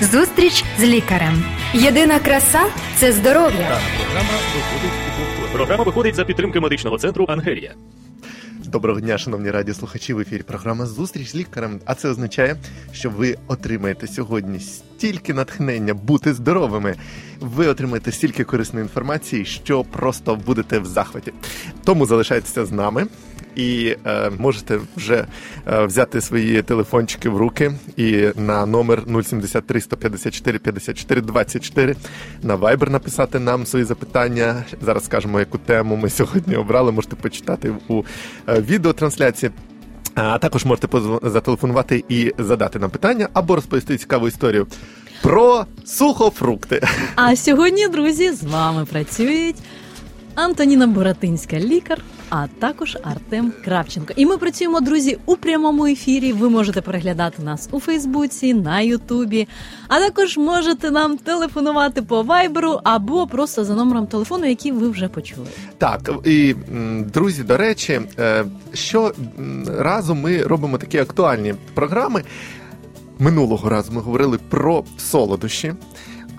Зустріч з лікарем. Єдина краса це здоров'я. Так, програма виходить програма виходить за підтримки медичного центру Ангелія. Доброго дня, шановні радіослухачі. В ефірі програма Зустріч з лікарем. А це означає, що ви отримаєте сьогодні стільки натхнення бути здоровими. Ви отримаєте стільки корисної інформації, що просто будете в захваті. Тому залишайтеся з нами. І е, можете вже е, взяти свої телефончики в руки і на номер 073 154 54 24 на Viber написати нам свої запитання. Зараз скажемо, яку тему ми сьогодні обрали. Можете почитати у е, відеотрансляції. А також можете зателефонувати і задати нам питання або розповісти цікаву історію про сухофрукти. А сьогодні, друзі, з вами працюють Антоніна Боратинська, лікар, а також Артем Кравченко. І ми працюємо, друзі, у прямому ефірі. Ви можете переглядати нас у Фейсбуці, на Ютубі, а також можете нам телефонувати по вайберу або просто за номером телефону, який ви вже почули. Так, і друзі, до речі, е, що м, разу ми робимо такі актуальні програми. Минулого разу ми говорили про солодощі.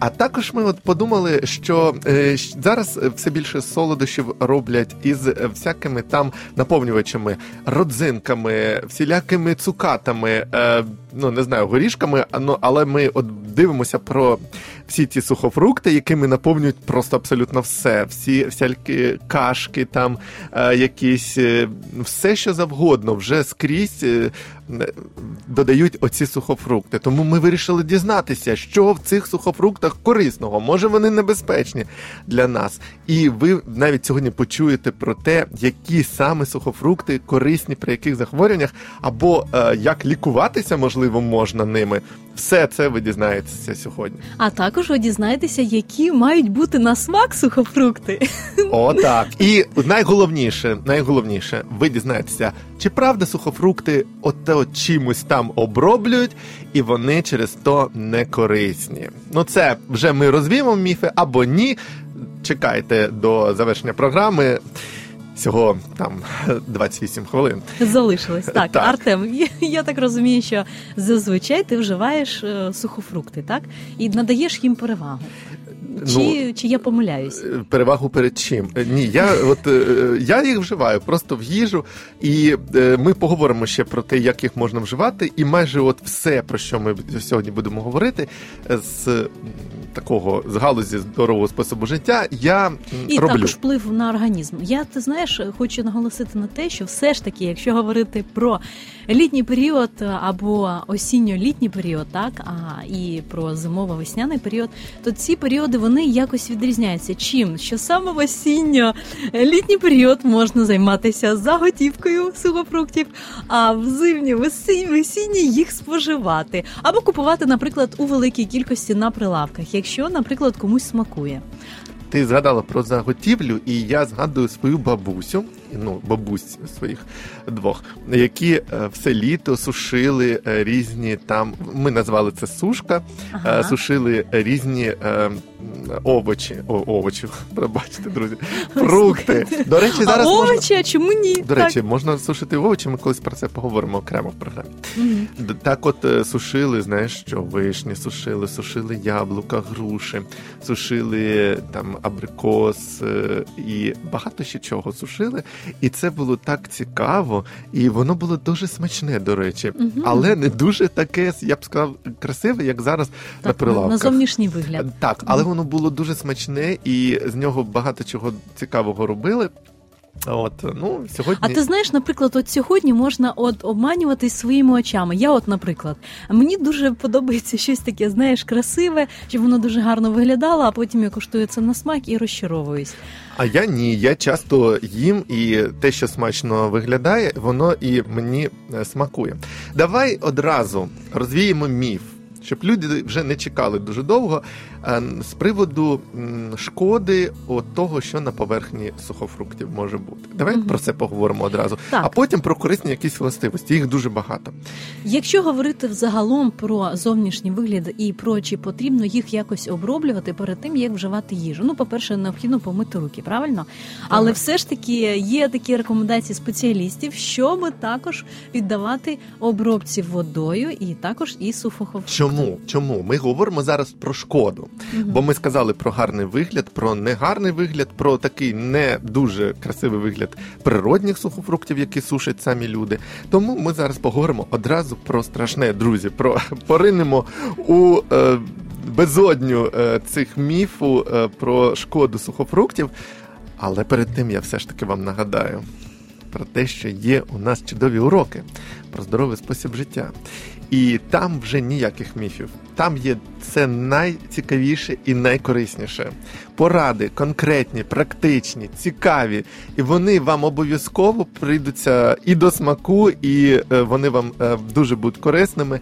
А також ми от подумали, що е, зараз все більше солодощів роблять із е, всякими там наповнювачами, родзинками, всілякими цукатами, е, ну не знаю, горішками. Ну але ми от дивимося про всі ті сухофрукти, якими наповнюють просто абсолютно все. Всі всякі кашки, там е, якісь е, все, що завгодно, вже скрізь е, додають оці сухофрукти. Тому ми вирішили дізнатися, що в цих сухофруктах корисного, може вони небезпечні для нас. І ви навіть сьогодні почуєте про те, які саме сухофрукти корисні при яких захворюваннях, або е, як лікуватися можливо можна ними. Все це ви дізнаєтеся сьогодні. А також ви дізнаєтеся, які мають бути на смак сухофрукти. О, так. І найголовніше, найголовніше, ви дізнаєтеся, чи правда сухофрукти чимось там оброблюють, і вони через то не корисні. Ну, це вже ми розвіємо міфи або ні. Чекайте до завершення програми. Всього там 28 хвилин. Залишилось так, Так. Артем. Я, я так розумію, що зазвичай ти вживаєш е, сухофрукти, так і надаєш їм перевагу. Чи, чи я помиляюсь? Е, Перевагу перед чим? Е, Ні, я от е, я їх вживаю просто в їжу, і ми поговоримо ще про те, як їх можна вживати. І майже от все, про що ми сьогодні будемо говорити, з такого з галузі здорового способу життя, я І роблю. також вплив на організм. Я ти знаєш, хочу наголосити на те, що все ж таки, якщо говорити про літній період або осінньо-літній період, так а і про зимово-весняний період, то ці періоди вони якось відрізняються. Чим що саме в осінньо-літній період можна займатися заготівкою сухофруктів, а в зимні весінні, весінні їх споживати або купувати, наприклад, у великій кількості на прилавках, якщо, наприклад, комусь смакує. Ти згадала про заготівлю, і я згадую свою бабусю, ну бабусь своїх двох, які е, все літо сушили е, різні там. Ми назвали це сушка, Ага. е, сушили різні овочі. О, овочі, пробачте, друзі. Фрукти. До речі, зараз а можна. овочі, а чому ні? До речі, можна сушити овочі, ми колись про це поговоримо окремо в програмі. Д- Так, от сушили, знаєш, що вишні сушили, сушили яблука, груші, сушили там абрикос і багато ще чого сушили. І це було так цікаво, і воно було дуже смачне, до речі, угу. але не дуже таке, я б сказав, красиве, як зараз Так, на, прилавках. на зовнішній вигляд. Так, але воно було дуже смачне, і з нього багато чого цікавого робили. От ну сьогодні А ти знаєш, наприклад, от сьогодні можна от обманюватись своїми очами. Я, от, наприклад, мені дуже подобається щось таке, знаєш, красиве, щоб воно дуже гарно виглядало, а потім я куштую це на смак і розчаровуюсь. А я ні. Я часто їм, і те, що смачно виглядає, воно і мені е, смакує. Давай одразу розвіємо міф. Щоб люди вже не чекали дуже довго е, з приводу шкоди от того, що на поверхні сухофруктів може бути. Давай Мгм. про це поговоримо одразу. Так. А потім про корисні якісь властивості. Їх дуже багато. Якщо говорити взагалом про зовнішній вигляд і про чи потрібно їх якось оброблювати перед тим, як вживати їжу. Ну, по-перше, необхідно помити руки, правильно? Але все ж таки є такі рекомендації спеціалістів, щоб також віддавати обробці водою і також і сухофруктами. чому? Чому? Ми говоримо зараз про шкоду. Бо ми сказали про гарний вигляд, про негарний вигляд, про такий не дуже красивий вигляд природних сухофруктів, які сушать самі люди. Тому ми зараз поговоримо одразу про страшне, друзі. Про поринемо у е, безодню е, цих міфу е, про шкоду сухофруктів. Але перед тим я все ж таки вам нагадаю про те, що є у нас чудові уроки про здоровий спосіб життя. І там вже ніяких міфів. Там є це найцікавіше і найкорисніше. Поради конкретні, практичні, цікаві, і вони вам обов'язково прийдуться і до смаку, і е, вони вам е, дуже будуть корисними.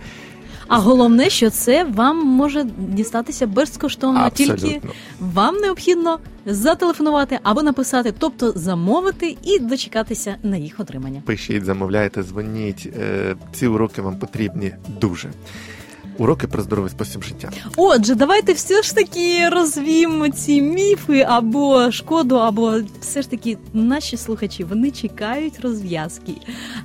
А головне, що це вам може дістатися безкоштовно. Тільки вам необхідно зателефонувати або написати, тобто замовити і дочекатися на їх отримання. Пишіть, замовляйте, дзвоніть. Е, Ці уроки вам потрібні дуже. Уроки про здоровий спосіб життя. Отже, давайте все ж таки розвіємо ці міфи або шкоду, або все ж таки наші слухачі вони чекають розв'язки.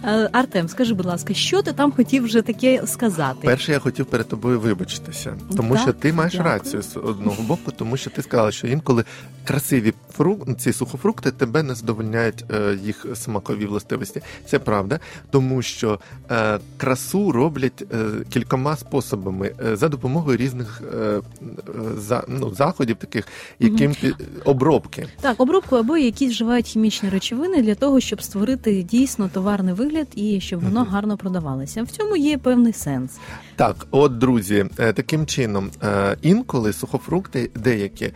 Е, Артем, скажи, будь ласка, що ти там хотів вже таке сказати? Перше, я хотів перед тобою вибачитися, тому Так, що ти маєш дякую. рацію з одного боку, тому що ти сказала, що інколи красиві фрук... ці сухофрукти тебе не задовольняють е, їх смакові властивості. Це правда, тому що е, красу роблять кількома способами е, за допомогою різних е, е, за, ну, заходів, таких яким пі- обробки. Так, обробку або які вживають хімічні речовини для того, щоб створити дійсно товарний вигляд і щоб воно Мгм. гарно продавалося. В цьому є певний сенс. Так, от друзі, таким чином, інколи сухофрукти деякі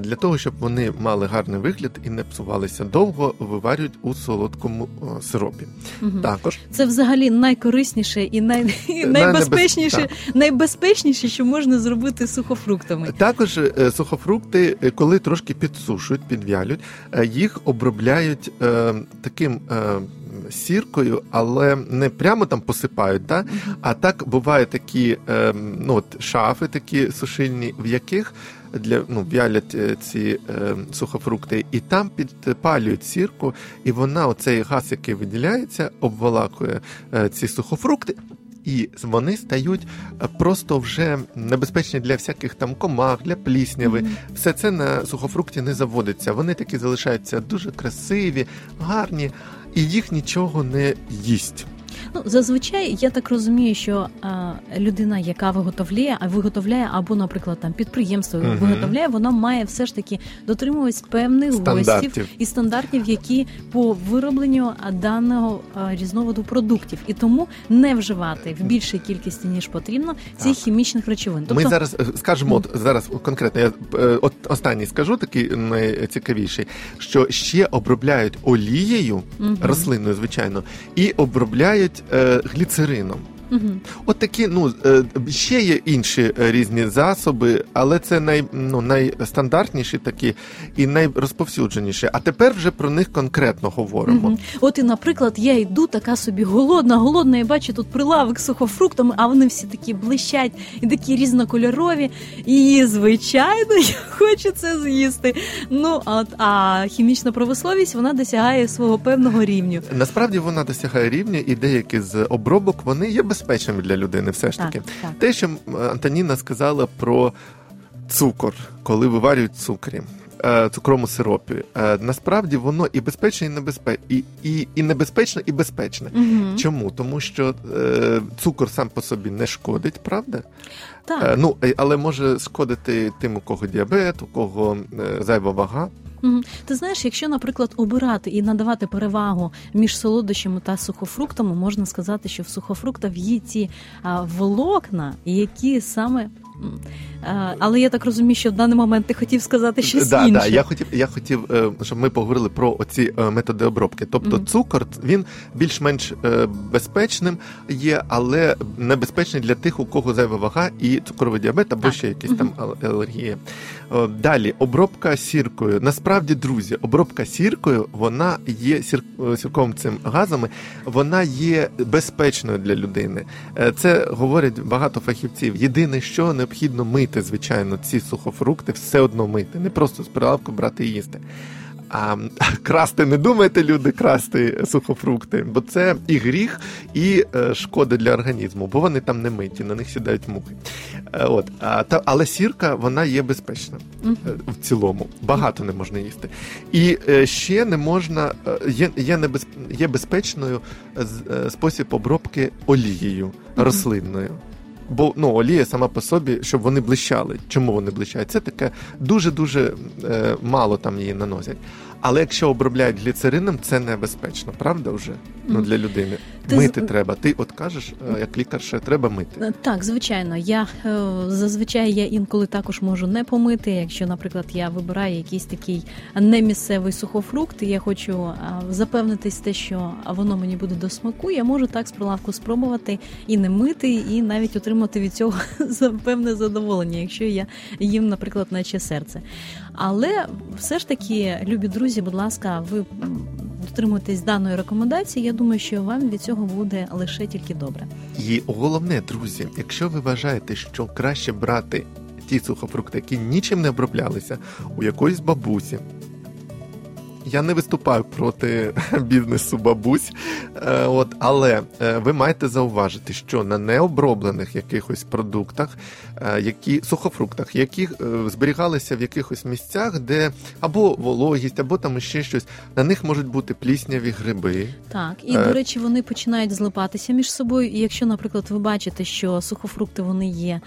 для того, щоб вони мали гарний вигляд і не псувалися довго, виварюють у солодкому сиропі. Мгм. Також Це взагалі найкорисніше і най... найбезпечніше. Найбезпечніше, що можна зробити з сухофруктами. також е, сухофрукти, е, коли трошки підсушують, підвялють, е, їх обробляють е, таким. е, Сіркою, але не прямо там посипають, да? а так бувають такі е, ну, от шафи, такі сушильні, в яких для ну в'ялять ці е, сухофрукти, і там підпалюють сірку, і вона, оцей газ, який виділяється, обволакує е, ці сухофрукти. І вони стають е, просто вже небезпечні для всяких там комах, для плісняви. Мгм. Все це на сухофрукті не заводиться. Вони такі залишаються дуже красиві, гарні, і їх нічого не їсть. Ну, зазвичай я так розумію, що а, людина, яка виготовляє, а виготовляє, або, наприклад, там підприємство Мгм. виготовляє, воно має все ж таки дотримуватись певних Стандартів. гостів і стандартів, які по виробленню даного а, різновиду продуктів, і тому не вживати в більшій кількості ніж потрібно цих Так. хімічних речовин. Тобто Ми зараз е, скажемо, от зараз конкретно, я е, от останній скажу, такий найцікавіший, що ще обробляють олією, Мгм. рослинною, звичайно, і обробляють е, гліцерином. Мгм. От такі, ну е, ще є інші е, різні засоби, але це най, ну, найстандартніші такі і найрозповсюдженіші. А тепер вже про них конкретно говоримо. Мгм. От і, наприклад, я йду така собі голодна, голодна, і бачу тут прилавок з сухофруктами, а вони всі такі блищать і такі різнокольорові. І, звичайно, я хочу це з'їсти. Ну, от, а хімічна промисловість вона досягає свого певного рівню. Насправді вона досягає рівня, і деякі з обробок вони є безпечними для людини. Все ж Так, таки, так. те, що Антоніна сказала про цукор, коли виварюють цукрі. е, Цукрому сиропі. Е, Насправді воно і безпечне, і небезпечне, і, і, і небезпечне, і безпечне. Угу. Чому? Тому що е, цукор сам по собі не шкодить, правда? Так. Е, ну, е, але може шкодити тим, у кого діабет, у кого зайва вага. Ти знаєш, якщо, наприклад, обирати і надавати перевагу між солодощами та сухофруктами, можна сказати, що в сухофруктах є ці а, волокна, які саме. а, але я так розумію, що в даний момент ти хотів сказати щось да, інше. да, я хотів, я хотів, е, щоб ми поговорили про оці е, методи обробки. Тобто Мгм. цукор він більш-менш е, безпечним є, але небезпечний для тих, у кого зайва вага і цукровий діабет або Так. ще якісь там алергії. Е, Далі обробка сіркою. Насправді, друзі, обробка сіркою вона є сір, сірком цим газами, вона є безпечною для людини. Е, Це говорять багато фахівців. Єдине, що необхідно мити, звичайно, ці сухофрукти, все одно мити, не просто з прилавку брати і їсти. А красти не думайте, люди, красти сухофрукти, бо це і гріх, і е, шкода для організму, бо вони там не миті, на них сідають мухи. Е, От а та але сірка вона є безпечна е, в цілому. Багато не можна їсти. І ще не можна є, є, небез, є безпечною спосіб обробки олією рослинною. Бо ну, олія сама по собі, щоб вони блищали. Чому вони блищають? Це таке дуже-дуже е, мало там її наносять. Але якщо обробляють гліцерином, це небезпечно, правда вже? Ну, для людини. Ти мити з- треба. Ти от кажеш, е, як лікар, що треба мити. Е, Так, звичайно. Я е, зазвичай я інколи також можу не помити. Якщо, наприклад, я вибираю якийсь такий немісцевий сухофрукт, і я хочу запевнитись те, що воно мені буде до смаку, я можу так з прилавку спробувати і не мити, і навіть отримати від цього певне задоволення, якщо я їм, наприклад, наче серце. Але все ж таки, любі друзі, будь ласка, ви дотримуєтесь даної рекомендації. Я думаю, що вам від цього буде лише тільки добре. І головне, друзі, якщо ви вважаєте, що краще брати ті сухофрукти, які нічим не оброблялися, у якоїсь бабусі. Я не виступаю проти бізнесу бабусь, е, от, але е, ви маєте зауважити, що на необроблених якихось продуктах, е, які сухофруктах, які зберігалися в якихось місцях, де або вологість, або там ще щось, на них можуть бути плісняві гриби. Так, і до речі, вони починають злипатися між собою. І якщо, наприклад, ви бачите, що сухофрукти вони є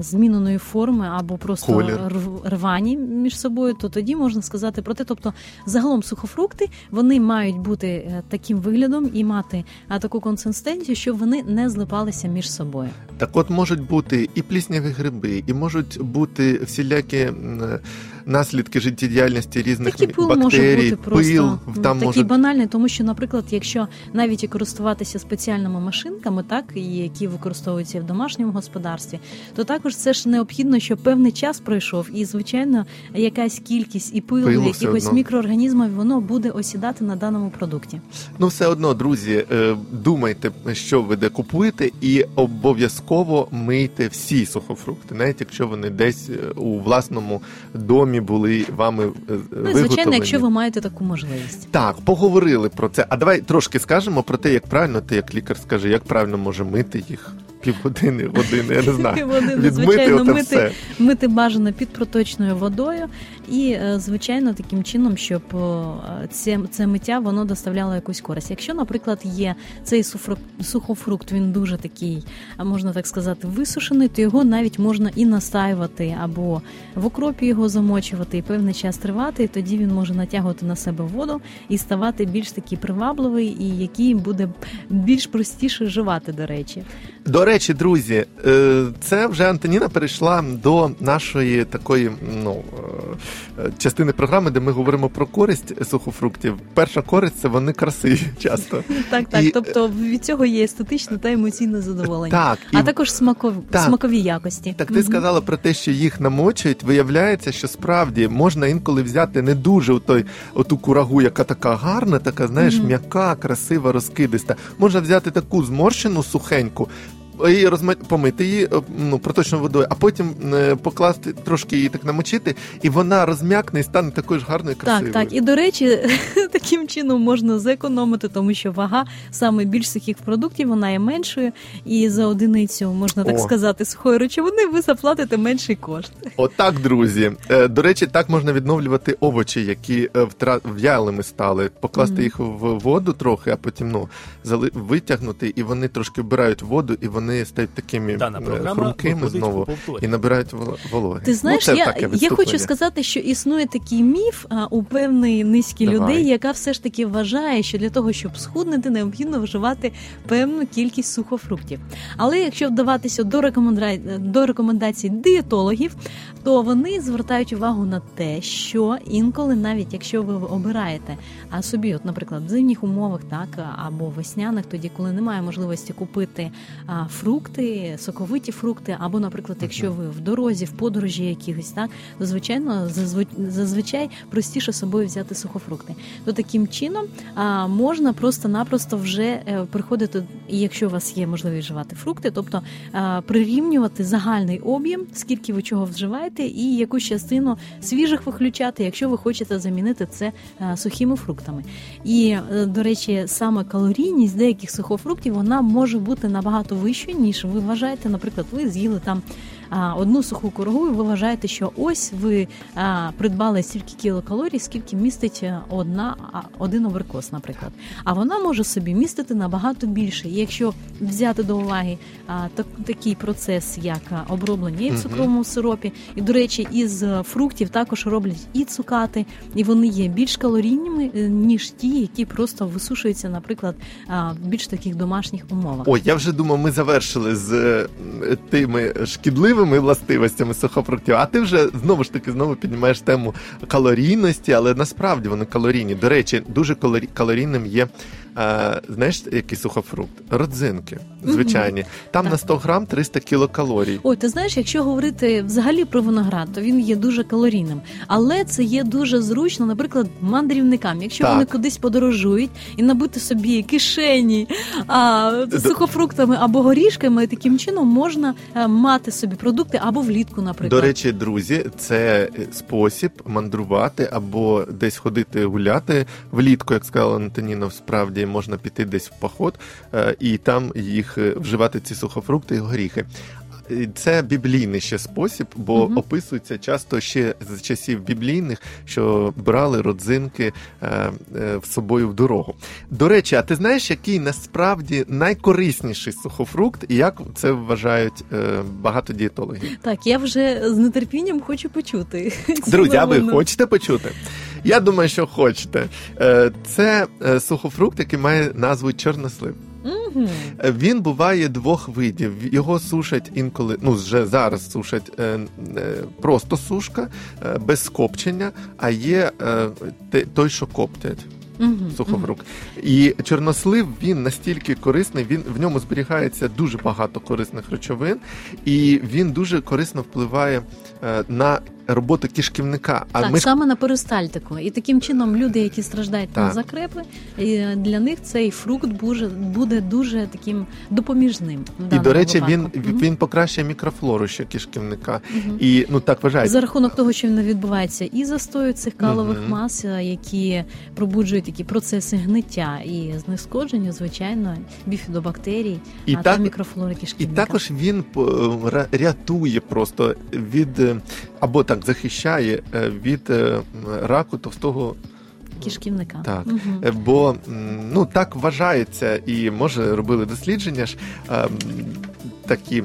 зміненої форми або просто Колір. рв- рвані між собою, то тоді можна сказати про те. Тобто, загалом сухофрукти вони мають бути е, таким виглядом і мати а, таку консистенцію, щоб вони не злипалися між собою. Так от можуть бути і плісняві гриби, і можуть бути всілякі м, наслідки життєдіяльності різних Такий пил може бути просто пил, ну, там такий може банальний, тому що, наприклад, якщо навіть і користуватися спеціальними машинками, так які використовуються в домашньому господарстві, то також це ж необхідно, щоб певний час пройшов, і звичайно, якась кількість і пилу, Пилу якихось одно. мікроорганізмів воно буде осідати на даному продукті. ну все одно, друзі, е, думайте, що ви де купуєте, і обов'язково мийте всі сухофрукти, навіть якщо вони десь е, у власному домі були вами е, Ну виготовлені. звичайно, якщо ви маєте таку можливість. Так, поговорили про це. А давай трошки скажемо про те, як правильно, ти як лікар скаже, як правильно може мити їх півгодини, години, я не знаю. Вони, звичайно, мити, все. мити бажано під проточною водою, і е, звичайно таким чином, щоб е, це, це миття воно доставляло якусь користь. Якщо, наприклад, є цей сухофрукт, він дуже такий, можна так сказати, висушений, то його навіть можна і настаювати, або в окропі його замочувати і певний час тривати, і тоді він може натягувати на себе воду і ставати більш такий привабливий, і який буде більш простіше жувати, до речі. До речі, друзі, е, це вже Антоніна перейшла до нашої такої ну, частини програми, де ми говоримо про користь сухофруктів. Перша користь це вони красиві часто. Так, так. І- тобто від цього є естетичне та емоційне задоволення. Так, і А також смаков... Так. смакові якості. Так, ти Мгм. сказала про те, що їх намочують. Виявляється, що справді можна інколи взяти не дуже той, оту курагу, яка така гарна, така, знаєш, Мгм. м'яка, красива, розкидиста. Можна взяти таку зморщену, сухеньку. І розма... помити її е, ну, проточною водою, а потім е, покласти трошки її так намочити, і вона розм'якне і стане такою ж гарною красивою. Так, так. І до речі, таким чином можна зекономити, тому що вага саме більш сухих продуктів вона є меншою, і за одиницю, можна так О. сказати, сухої речовини ви заплатите менший кошт. Отак, друзі. Е, До речі, так можна відновлювати овочі, які е, втра... в'ялими стали, покласти Мгм. їх в воду трохи, а потім ну зали... витягнути, і вони трошки вбирають воду, і вони стають такими е, хрумкими знову і набирають воло- вологи. Ти знаєш, ну, я, я хочу сказати, що існує такий міф а, у певної низки Давай. людей, яка все ж таки вважає, що для того, щоб схуднути, необхідно вживати певну кількість сухофруктів. Але якщо вдаватися до рекоменда... до рекомендацій дієтологів, то вони звертають увагу на те, що інколи, навіть якщо ви обираєте а собі, от, наприклад, в зимніх умовах, так або весняних, тоді, коли немає можливості купити а, фрукти, соковиті фрукти, або, наприклад, якщо ви в дорозі, в подорожі якихось, так то звичайно зазв- зазвичай простіше собою взяти сухофрукти. То таким чином а, можна просто-напросто вже е, приходити, і якщо у вас є можливість вживати фрукти, тобто а, прирівнювати загальний об'єм, скільки ви чого вживаєте, і якусь частину свіжих виключати, якщо ви хочете замінити це а, сухими фруктами. І е, до речі, саме калорійність деяких сухофруктів вона може бути набагато вищою, ніж ви вважаєте. Наприклад, ви з'їли там одну суху курагу, і ви вважаєте, що ось ви придбали стільки кілокалорій, скільки містить е, одна а, один абрикос, наприклад. А вона може собі містити набагато більше. І якщо взяти до уваги так, такий процес, як оброблення і в цукровому сиропі, і до речі, із е, фруктів також роблять і цукати, і вони є більш калорійними е, ніж ті, які просто висушуються, наприклад, в більш таких домашніх умовах. Ой, я вже думав, ми завершили з е, тими шкідливими властивостями сухофруктів, а ти вже знову ж таки знову піднімаєш тему калорійності, але насправді вони калорійні. До речі, дуже калорі- калорійним є. Е, знаєш, який сухофрукт? Родзинки, звичайні. Там Так. на 100 грам 300 кілокалорій. Ой, ти знаєш, якщо говорити взагалі про виноград, то він є дуже калорійним, але це є дуже зручно, наприклад, мандрівникам. Якщо Так. вони кудись подорожують і набути собі кишені а, сухофруктами або горішками, таким чином можна е, мати собі продукти або влітку, наприклад. До речі, друзі, це е, спосіб мандрувати або десь ходити гуляти влітку, як сказала Антоніна, справді можна піти десь в поход е, і там їх е, вживати ці сухофрукти і горіхи. Це біблійний ще спосіб, бо Мгм. описується часто ще з часів біблійних, що брали родзинки е, е, в собою в дорогу. До речі, а ти знаєш, який насправді найкорисніший сухофрукт, і як це вважають е, багато дієтологів? Так, я вже з нетерпінням хочу почути. Друзі, а ви хочете почути? Я думаю, що хочете. Це сухофрукт, який має назву чорнослив. Він буває двох видів. Його сушать інколи, ну вже зараз сушать е, е, просто сушка, е, без копчення, а є е, те- той, що коптять. Мгм. Сухофрукт. І чорнослив він настільки корисний, він в ньому зберігається дуже багато корисних речовин, і він дуже корисно впливає е, на роботу кишківника. А так, ми саме на перистальтику. І таким чином люди, які страждають на закрепи, для них цей фрукт буде, буде дуже таким допоміжним. і до речі, він, випадку. Мгм. він покращує мікрофлору ще кишківника. Мгм. І ну так вважається. За рахунок того, що не відбувається і застою цих калових Мгм. мас, е, які пробуджують такі процеси гниття і знешкодження, звичайно, біфідобактерій, І а так- та мікрофлори І також він рятує просто від е, або так захищає е, від е, раку товстого кишківника. Так. Е, Бо ну так вважається, і може робили дослідження ж такі.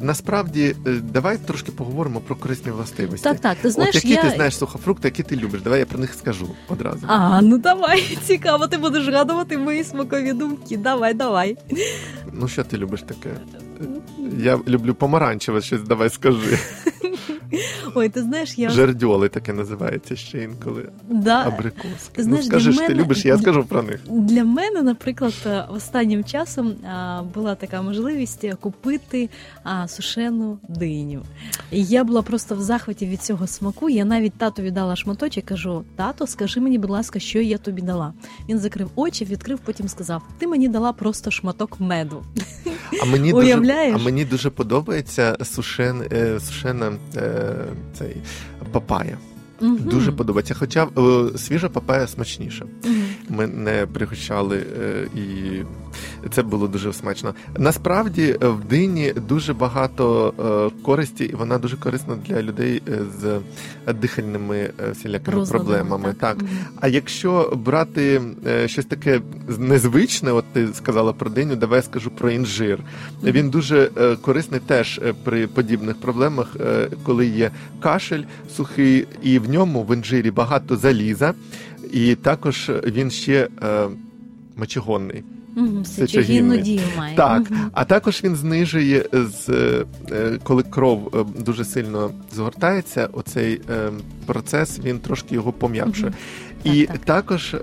Насправді, е, давай трошки поговоримо про корисні властивості. Так, так. Ти знаєш, От які я... ти знаєш сухофрукти, які ти любиш? Давай я про них скажу одразу. А, ну давай, цікаво, ти будеш гадувати мої смакові думки. Давай, давай. Ну що ти любиш таке? Я люблю помаранчеве щось, давай скажи. Ой, ти знаєш, я Жердьоли таке називається ще інколи. да, Абрикоски. Знаєш, ну скажи для ж, ти мене- любиш, я скажу про них. Для мене, наприклад, е, останнім часом а, була така можливість купити а, сушену диню. І я була просто в захваті від цього смаку. Я навіть татові дала шматочок, кажу: тато, скажи мені, будь ласка, що я тобі дала. Він закрив очі, відкрив, потім сказав: Ти мені дала просто шматок меду. А мені дуже, а мені дуже подобається сушен, е, сушена е, цей папая. Угу. Дуже подобається. Хоча е, свіжа папая смачніша. Угу. Ми не пригощали, е, і це було дуже смачно. Насправді е, в дині дуже багато е, користі, і вона дуже корисна для людей е, з дихальними всілякими Розладами, проблемами. Так. Мгм. А якщо брати щось таке незвичне, от ти сказала про диню, давай я скажу про інжир. Він дуже корисний теж при подібних проблемах, коли є кашель сухий, і в ньому в інжирі багато заліза, і також він ще мочегонний. Сечогінну дію має. Так, а також він знижує з е, е, коли кров е, дуже сильно згортається, оцей процес він трошки його пом'якшує. І Так, так. також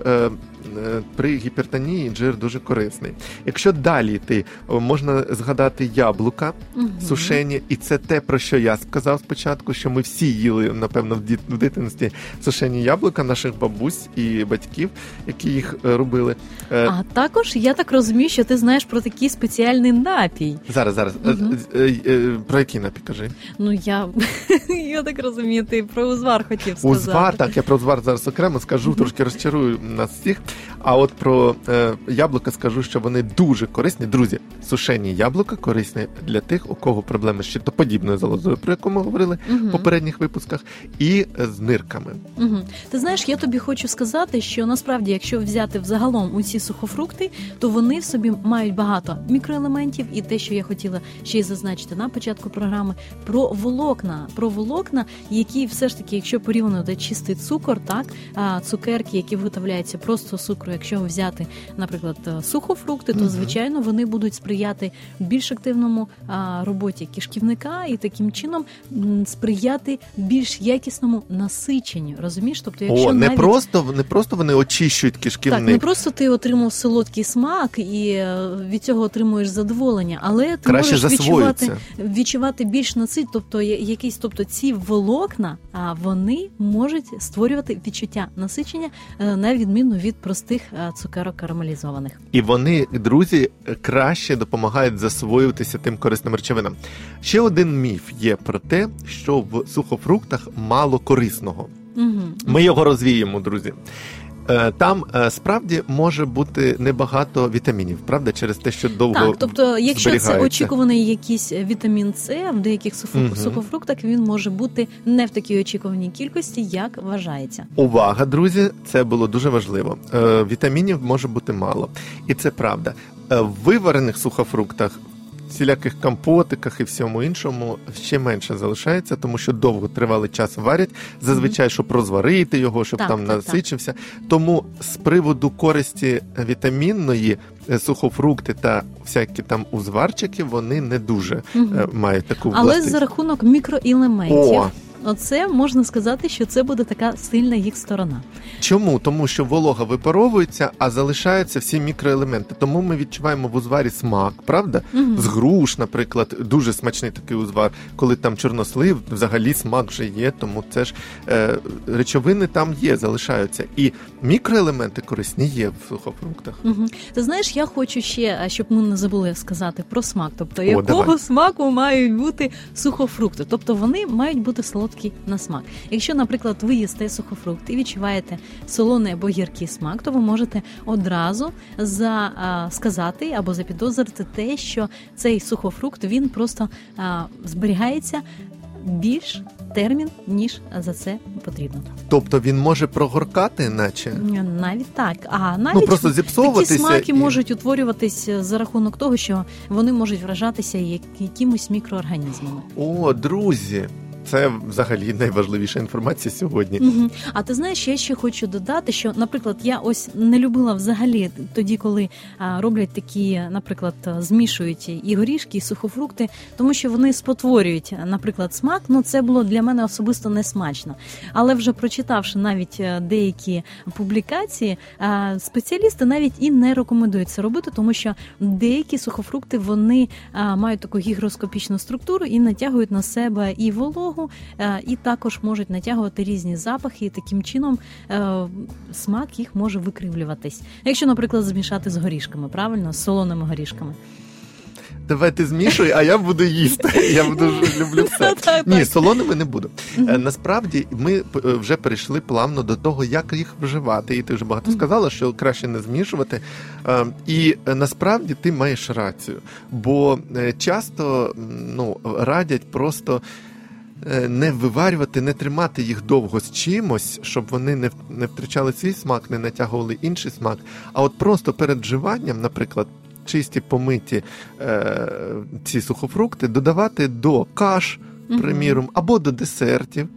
при гіпертонії інжир дуже корисний. Якщо далі йти, можна згадати яблука Мгм. сушені, і це те, про що я сказав спочатку, що ми всі їли, напевно, в дитинстві сушені яблука наших бабусь і батьків, які їх е, робили. Е, А також я так розумію, що ти знаєш про такий спеціальний напій. Зараз, зараз. Е, е, е, Про який напій кажи? Ну я, я так розумію, ти про узвар хотів сказати. Узвар, так, я про узвар зараз окремо скажу, трошки розчарую нас всіх. А от про е, яблука скажу, що вони дуже корисні. Друзі, сушені яблука корисні для тих, у кого проблеми з щитоподібною залозою, про яку ми говорили Мгм. в попередніх випусках, і е, з нирками. Угу. Ти знаєш, я тобі хочу сказати, що насправді, якщо взяти взагалом усі сухофрукти, то вони в собі мають багато мікроелементів, і те, що я хотіла ще й зазначити на початку програми, про волокна, про волокна, які все ж таки, якщо порівняно чистий цукор, так цукерки, які виготовляються просто з цукру, якщо взяти, наприклад, е, сухофрукти, то звичайно вони будуть сприяти більш активному роботі кишківника і таким чином сприяти більш якісному насиченню. Розумієш? Тобто, якщо О, не навіть просто не просто вони очищують кишківник. так, не просто ти отримав солодкий смак і е, від цього отримуєш задоволення, але ти Краще можеш відчувати, відчувати більш насить, тобто якісь, тобто ці волокна, а вони можуть створювати відчуття насичення е, на відміну від простих е, цукерок карамелізованих. І вони, друзі, краще допомагають засвоюватися тим корисним речовинам. Ще один міф є про те, що в сухофруктах мало корисного. Угу. Ми його розвіємо, друзі. Е, Там е, справді може бути небагато вітамінів, правда, через те, що довго Так, тобто, якщо це очікуваний якийсь вітамін С в деяких сухофруктах, він може бути не в такій очікуваній кількості, як вважається. Увага, друзі, це було дуже важливо. Е, Вітамінів може бути мало, і це правда. В виварених сухофруктах, всіляких компотиках і всьому іншому ще менше залишається, тому що довго тривалий час варять. Зазвичай, щоб розварити його, щоб Так, там так, так. насичився. Тому з приводу користі вітамінної е, сухофрукти та всякі там узварчики, вони не дуже е, мають таку Але за рахунок мікроелементів, О! Оце можна сказати, що це буде така сильна їх сторона. Чому? Тому що волога випаровується, а залишаються всі мікроелементи. Тому ми відчуваємо в узварі смак, правда? Мгм. З груш, наприклад, дуже смачний такий узвар, коли там чорнослив, взагалі смак вже є, тому це ж е, речовини там є, залишаються. І мікроелементи корисні є в сухофруктах. Угу. Ти знаєш, я хочу ще, щоб ми не забули сказати про смак. Тобто, О, якого давай. смаку мають бути сухофрукти? Тобто вони мають бути солодкі на смак. Якщо, наприклад, ви їсте сухофрукт і відчуваєте солоний або гіркий смак, то ви можете одразу за, а, сказати або запідозрити те, що цей сухофрукт він просто а, зберігається більш термін, ніж за це потрібно. Тобто він може прогоркати, наче. Навіть так. А навіть Ну просто. Такі смаки і- можуть утворюватись за рахунок того, що вони можуть вражатися як- якимось мікроорганізмами. О, друзі, це взагалі найважливіша інформація сьогодні. Угу. А ти знаєш, я ще хочу додати, що, наприклад, я ось не любила взагалі тоді, коли роблять такі, наприклад, змішують і горішки, і сухофрукти, тому що вони спотворюють, наприклад, смак. Ну це було для мене особисто не смачно. Але вже прочитавши навіть е, деякі публікації, спеціалісти навіть і не рекомендують це робити, тому що деякі сухофрукти вони мають таку гігроскопічну структуру і натягують на себе і вологу, е, і також можуть натягувати різні запахи, і таким чином е, смак їх може викривлюватись. Якщо, наприклад, змішати з горішками, правильно, з солоними горішками. Давай ти змішуй, а я буду їсти. Я буду люблю все. Ні, солоними не буду. Е, Насправді ми вже перейшли плавно до того, як їх вживати. І ти вже багато сказала, що краще не змішувати. І насправді ти маєш рацію, бо часто ну, радять просто. Е, Не виварювати, не тримати їх довго з чимось, щоб вони не, не втрачали свій смак, не натягували інший смак. А от просто перед вживанням, наприклад, чисті помиті е, ці сухофрукти додавати до каш. Приміром, або до десертів.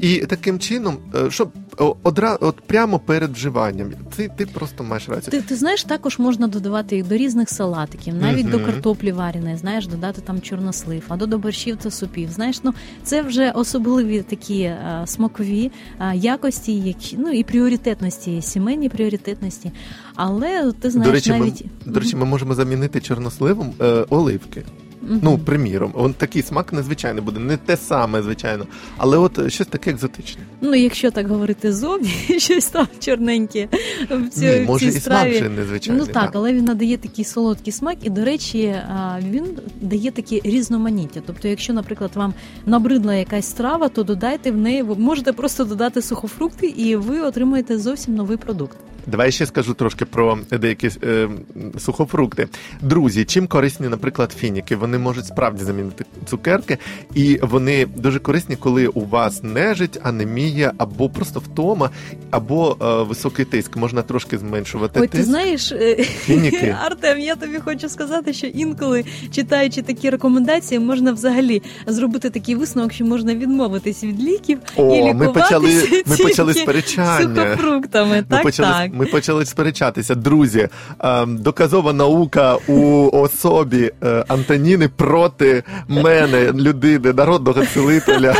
І таким чином, е, щоб о- одра, от прямо перед вживанням. Ти, ти просто маєш рацію. Ти, ти знаєш, також можна додавати їх до різних салатиків, навіть до картоплі вареної, знаєш, додати там чорнослив, а до, борщів та супів. Знаєш, ну це вже особливі такі е, смакові е, якості, які ну і пріоритетності, сімейні пріоритетності. Але ти знаєш, до речі, навіть ми, до речі, ми можемо замінити чорносливом е, оливки. Мгм. Ну, приміром, он такий смак незвичайний буде, не те саме, звичайно, але от щось таке екзотичне. Ну, якщо так говорити зовні, щось там чорненьке в цій, Ні, в може, цій і смак вже незвичайний. Ну так, але він надає такий солодкий смак, і до речі, він дає таке різноманіття. Тобто, якщо, наприклад, вам набридла якась страва, то додайте в неї, ви можете просто додати сухофрукти, і ви отримаєте зовсім новий продукт. Давай ще скажу трошки про деякі е, сухофрукти. Друзі, чим корисні, наприклад, фініки? Вони можуть справді замінити цукерки, і вони дуже корисні, коли у вас нежить, анемія, або просто втома, або е, високий тиск. Можна трошки зменшувати Ой, ти знаєш, е, Фініки. Артем, я тобі хочу сказати, що інколи читаючи такі рекомендації, можна взагалі зробити такий висновок, що можна відмовитись від ліків і О, лікуватися ми почали, ми почали сперечання. сухофруктами. Ми Так, почали, так. Ми почали сперечатися. Друзі, ем, доказова наука у особі е, Антоніни проти мене, людини, народного цілителя.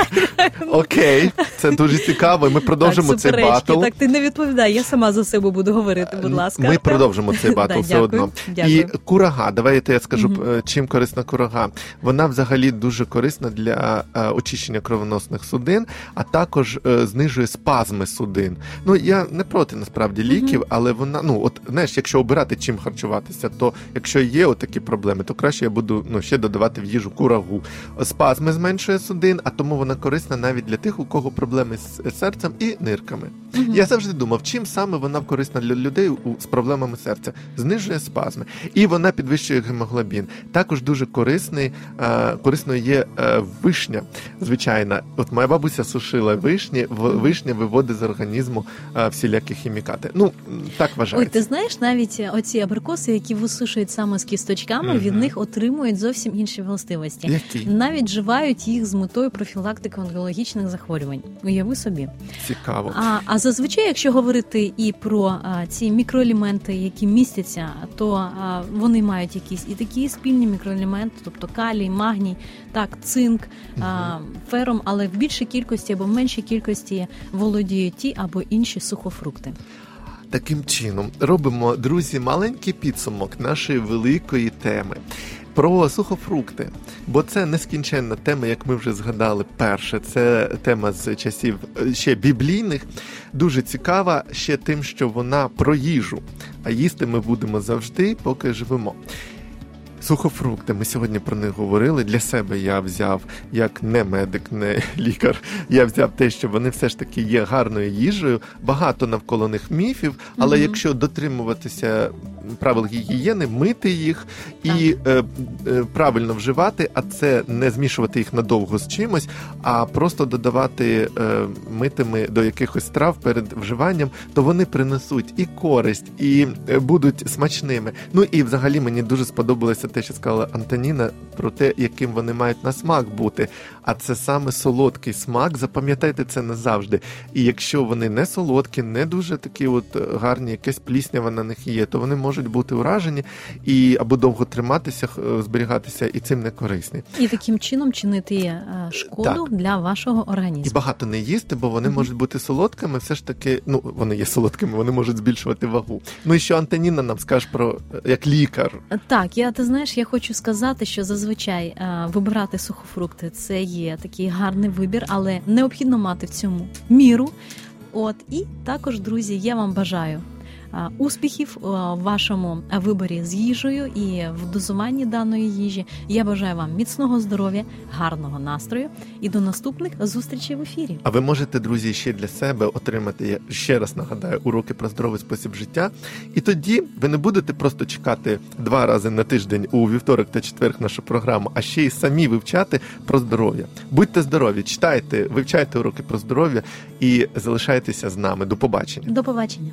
Окей, це дуже цікаво. Ми продовжимо так, цей батл. Так, ти не відповідай, я сама за себе буду говорити, будь ласка. Ми продовжимо цей батл Да, все дякую, одно. дякую. І курага, давайте я скажу, е, чим корисна курага. Вона взагалі дуже корисна для е, очищення кровоносних судин, а також е, знижує спазми судин. Ну я не проти насправді ліків, але вона, ну от знаєш, якщо обирати чим харчуватися, то якщо є отакі проблеми, то краще я буду ну ще додавати в їжу курагу. Спазми зменшує судин, а тому вона корисна навіть для тих, у кого проблеми з серцем і нирками. Мгм. Я завжди думав, чим саме вона корисна для людей з проблемами серця. Знижує спазми, і вона підвищує гемоглобін. Також дуже корисний, е, корисною є е, вишня. Звичайна, от моя бабуся сушила вишні, вишня виводить з організму е, всілякі хімікати. Ну так Ой, ти знаєш, навіть оці абрикоси, які висушують саме з кісточками, Мгм. від них отримують зовсім інші властивості. Які Навіть вживають їх з метою профілактики онкологічних захворювань. Уяви собі. цікаво. А, а зазвичай, якщо говорити і про а, ці мікроелементи, які містяться, то а, вони мають якісь і такі спільні мікроелементи, тобто калій, магній, так, цинк, а, фером, але в більшій кількості або в меншій кількості володіють ті або інші сухофрукти. Таким чином робимо, друзі, маленький підсумок нашої великої теми. Про сухофрукти, бо це нескінченна тема, як ми вже згадали. Перше, це тема з часів е, ще біблійних, дуже цікава ще тим, що вона про їжу. А їсти ми будемо завжди, поки живемо. Сухофрукти, ми сьогодні про них говорили. Для себе я взяв як не медик, не лікар. Я взяв те, що вони все ж таки є гарною їжею. Багато навколо них міфів, але Мгм. якщо дотримуватися правил гігієни, мити їх і е, е, правильно вживати, а це не змішувати їх надовго з чимось, а просто додавати е, митими до якихось страв перед вживанням, то вони принесуть і користь, і е, будуть смачними. Ну і взагалі мені дуже сподобалося те, що сказала Антоніна, про те, яким вони мають на смак бути. А це саме солодкий смак. Запам'ятайте це назавжди. І якщо вони не солодкі, не дуже такі от е, гарні, якась пліснява на них є, то вони можуть бути уражені і або довго триматися, е, зберігатися, і цим не корисні. І таким чином чинити е, шкоду для вашого І організму. багато не їсти, бо вони Мгм. можуть бути солодкими. Все ж таки, ну вони є солодкими, вони можуть збільшувати вагу. Ну і що Антоніна нам скаже про як лікар. Так, я ти знаєш, я хочу сказати, що зазвичай е, вибирати сухофрукти це є такий гарний вибір, але необхідно мати в цьому міру. От і також, друзі, я вам бажаю. Е, Успіхів е, в вашому виборі з їжею і в дозуванні даної їжі. Я бажаю вам міцного здоров'я, гарного настрою і до наступних зустрічей в ефірі. А ви можете, друзі, ще для себе отримати, я ще раз нагадаю, уроки про здоровий спосіб життя. І тоді ви не будете просто чекати два рази на тиждень у вівторок та четверг нашу програму, а ще й самі вивчати про здоров'я. Будьте здорові, читайте, вивчайте уроки про здоров'я і залишайтеся з нами. До побачення. До побачення.